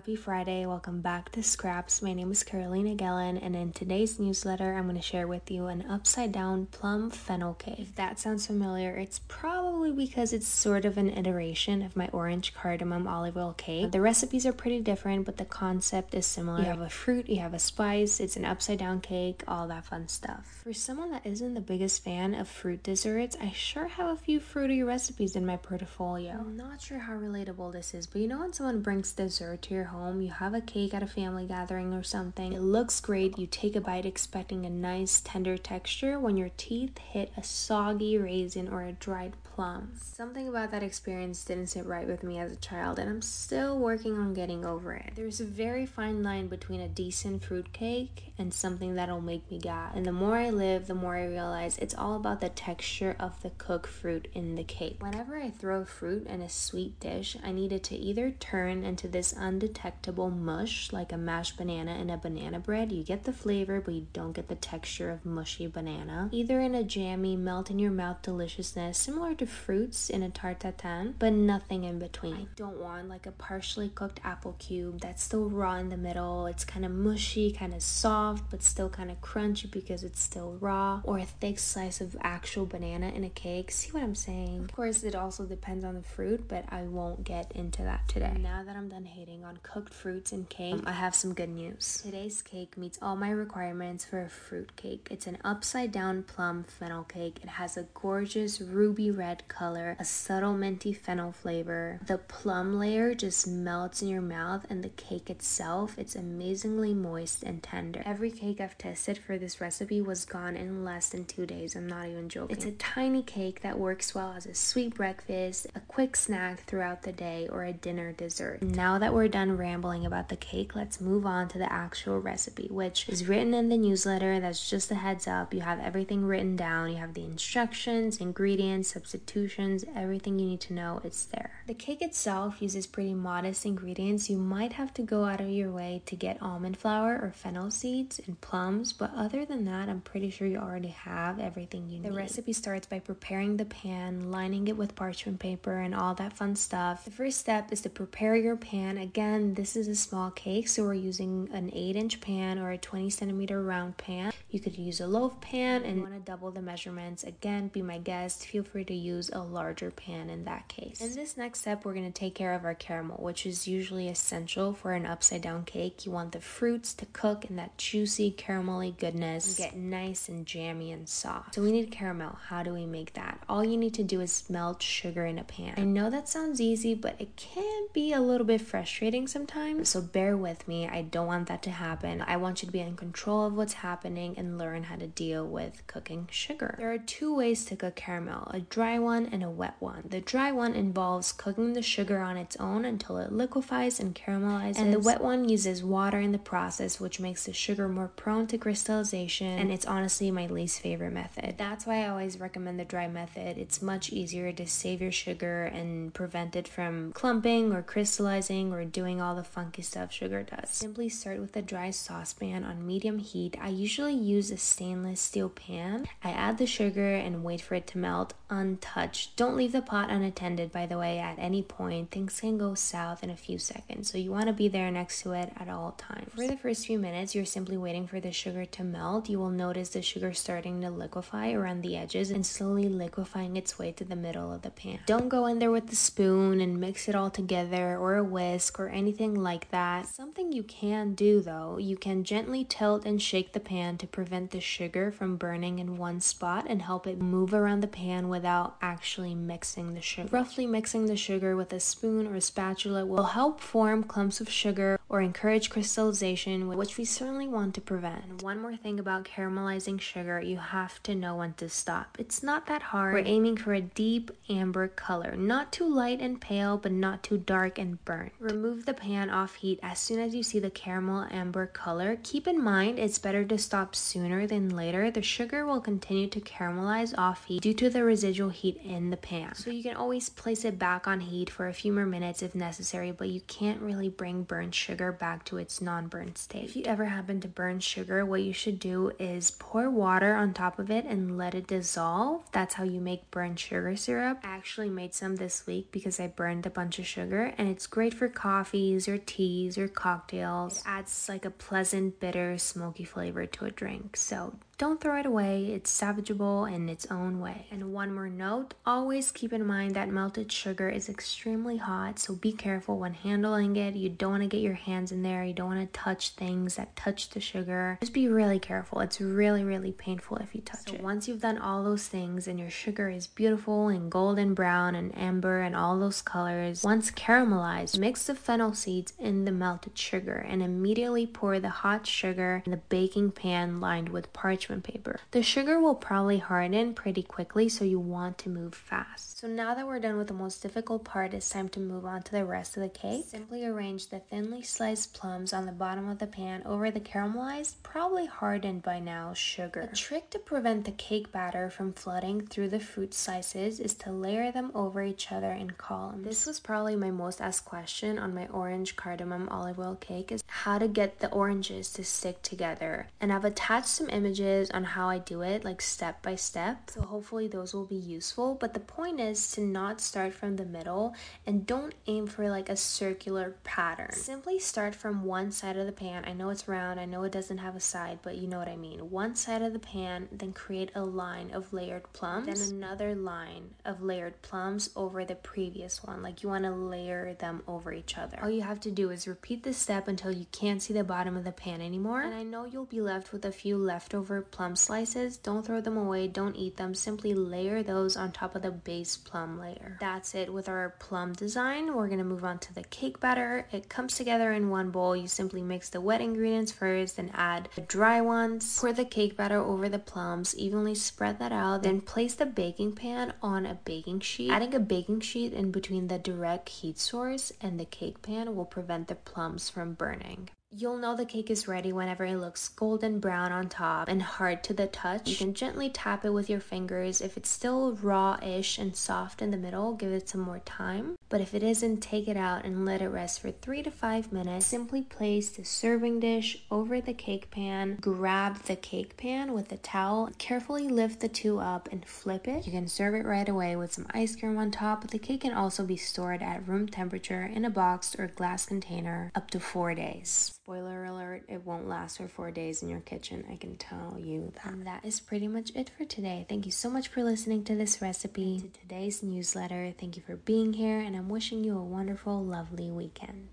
Happy Friday. Welcome back to Scraps. My name is Carolina Gelen, and in today's newsletter, I'm going to share with you an upside down plum fennel cake. If that sounds familiar, it's probably because it's sort of an iteration of my orange cardamom olive oil cake. The recipes are pretty different, but the concept is similar. You have a fruit, you have a spice, it's an upside down cake, all that fun stuff. For someone that isn't the biggest fan of fruit desserts, I sure have a few fruity recipes in my portfolio. I'm not sure how relatable this is, but you know when someone brings dessert to your home, you have a cake at a family gathering or something, it looks great, you take a bite expecting a nice tender texture when your teeth hit a soggy raisin or a dried plum. Something about that experience didn't sit right with me as a child, and I'm still working on getting over it. There's a very fine line between a decent fruit cake and something that'll make me gag. And the more I live, the more I realize it's all about the texture of the cooked fruit in the cake. Whenever I throw fruit in a sweet dish, I need it to either turn into this undetectable mush like a mashed banana in a banana bread. You get the flavor, but you don't get the texture of mushy banana. Either in a jammy, melt in your mouth deliciousness, similar to fruits in a tarte tatin, but nothing in between. I don't want like a partially cooked apple cube that's still raw in the middle. It's kind of mushy, kind of soft, but still kind of crunchy because it's still raw, or a thick slice of actual banana in a cake. See what I'm saying? Of course, it also depends on the fruit, but I won't get into that today. Now that I'm done hating on cooked fruits and cake, um, I have some good news. Today's cake meets all my requirements for a fruit cake. It's an upside down plum fennel cake. It has a gorgeous ruby red color, a subtle minty fennel flavor. The plum layer just melts in your mouth, and the cake itself, it's amazingly moist and tender. Every cake I've tested for this recipe was gone in less than two days. I'm not even joking. It's a tiny cake that works well as a sweet breakfast, a quick snack throughout the day, or a dinner dessert. Now that we're done rambling about the cake, let's move on to the actual recipe, which is written in the newsletter. That's just a heads up. You have everything written down, you have the instructions, ingredients, substitutions, everything you need to know, it's there. The cake itself uses pretty modest ingredients. You might have to go out of your way to get almond flour or fennel seeds and plums, but other than that, I'm pretty sure you already have everything you need. The recipe starts by preparing the pan, lining it with parchment paper, and all that fun stuff. The first step is to prepare your pan. Again, this is a small cake, so we're using an 8 inch pan or a 20 centimeter round pan. You could use a loaf pan and want to double the measurements. Again, be my guest. Feel free to use a larger pan in that case. In this next step, we're going to take care of our caramel, which is usually essential for an upside down cake. You want the fruits to cook in that juicy caramelly goodness get nice and jammy and soft. So we need caramel. How do we make that? All you need to do is melt sugar in a pan. I know that sounds easy, but it can be a little bit frustrating sometimes. So bear with me. I don't want that to happen. I want you to be in control of what's happening and learn how to deal with cooking sugar. There are two ways to cook caramel a dry one and a wet one. The dry one involves cooking the sugar on its own until it liquefies and caramelizes, and the wet one uses water in the process, which makes the sugar more prone to crystallization, and it's honestly my least favorite method. That's why I always recommend the dry method. It's much easier to save your sugar and prevent it from clumping or crystallizing or doing all the funky stuff sugar does. Simply start with a dry saucepan on medium heat. I usually use a stainless steel pan. I add the sugar and wait for it to melt untouched. Don't leave the pot unattended, by the way, at any point. Things can go south in a few seconds, so you want to be there next to it at all times. For the first few minutes, you're simply waiting for the sugar to melt. You will notice the sugar starting to liquefy around the edges and slowly liquefying its way to the middle of the pan. Don't go in there with the spoon and mix it all together or a whisk or anything like that. Something you can do though, you can gently tilt and shake the pan to prevent the sugar from burning in one spot and help it move around the pan without actually mixing the sugar. Roughly mixing the sugar with a spoon or spatula will help form clumps of sugar or encourage crystallization, which we certainly want to prevent. One more thing about caramelizing sugar, you have to know when to stop. It's not that hard. We're aiming for a deep amber color, not too light and pale, but not too dark and burnt. Remove the pan off heat as soon as you see the caramel amber color. Keep in mind it's better to stop sooner than later. The sugar will continue to caramelize off heat due to the residual heat in the pan. So you can always place it back on heat for a few more minutes if necessary, but you can't really bring burnt sugar back to its non-burnt state. If you ever happen to burn sugar, what you should do is pour water on top of it and let it dissolve. That's how you make burnt sugar syrup. I actually made some this week because I burned a bunch of sugar and it's great for coffee or teas or cocktails. It adds like a pleasant, bitter, smoky flavor to a drink. So don't throw it away, it's salvageable in its own way. And one more note always keep in mind that melted sugar is extremely hot, so be careful when handling it. You don't want to get your hands in there, you don't want to touch things that touch the sugar. Just be really careful, it's really, really painful if you touch so it. Once you've done all those things and your sugar is beautiful and golden brown and amber and all those colors, once caramelized, mix the fennel seeds in the melted sugar and immediately pour the hot sugar in the baking pan lined with parchment parchment paper. The sugar will probably harden pretty quickly, so you want to move fast. So now that we're done with the most difficult part, it's time to move on to the rest of the cake. Simply arrange the thinly sliced plums on the bottom of the pan over the caramelized, probably hardened by now, sugar. The trick to prevent the cake batter from flooding through the fruit slices is to layer them over each other in columns. This was probably my most asked question on my orange cardamom olive oil cake is how to get the oranges to stick together. And I've attached some images on how I do it, like step by step. So hopefully those will be useful. But the point is to not start from the middle and don't aim for like a circular pattern. Simply start from one side of the pan. I know it's round, I know it doesn't have a side, but you know what I mean. One side of the pan, then create a line of layered plums, then another line of layered plums over the previous one. Like you want to layer them over each other. All you have to do is repeat this step until you can't see the bottom of the pan anymore. And I know you'll be left with a few leftover plum slices. Don't throw them away, don't eat them. Simply layer those on top of the base plum layer. That's it with our plum design. We're gonna move on to the cake batter. It comes together in one bowl. You simply mix the wet ingredients first, then add the dry ones. Pour the cake batter over the plums, evenly spread that out, then place the baking pan on a baking sheet. Adding a baking sheet in between the direct heat source and the cake pan will prevent the plums from burning. You'll know the cake is ready whenever it looks golden brown on top and hard to the touch. You can gently tap it with your fingers. If it's still raw-ish and soft in the middle, give it some more time. But if it isn't, take it out and let it rest for 3 to 5 minutes. Simply place the serving dish over the cake pan. Grab the cake pan with a towel. Carefully lift the two up and flip it. You can serve it right away with some ice cream on top. The cake can also be stored at room temperature in a box or glass container up to 4 days. Spoiler alert, it won't last for four days in your kitchen, I can tell you that. And that is pretty much it for today. Thank you so much for listening to this recipe, to today's newsletter. Thank you for being here, and I'm wishing you a wonderful, lovely weekend.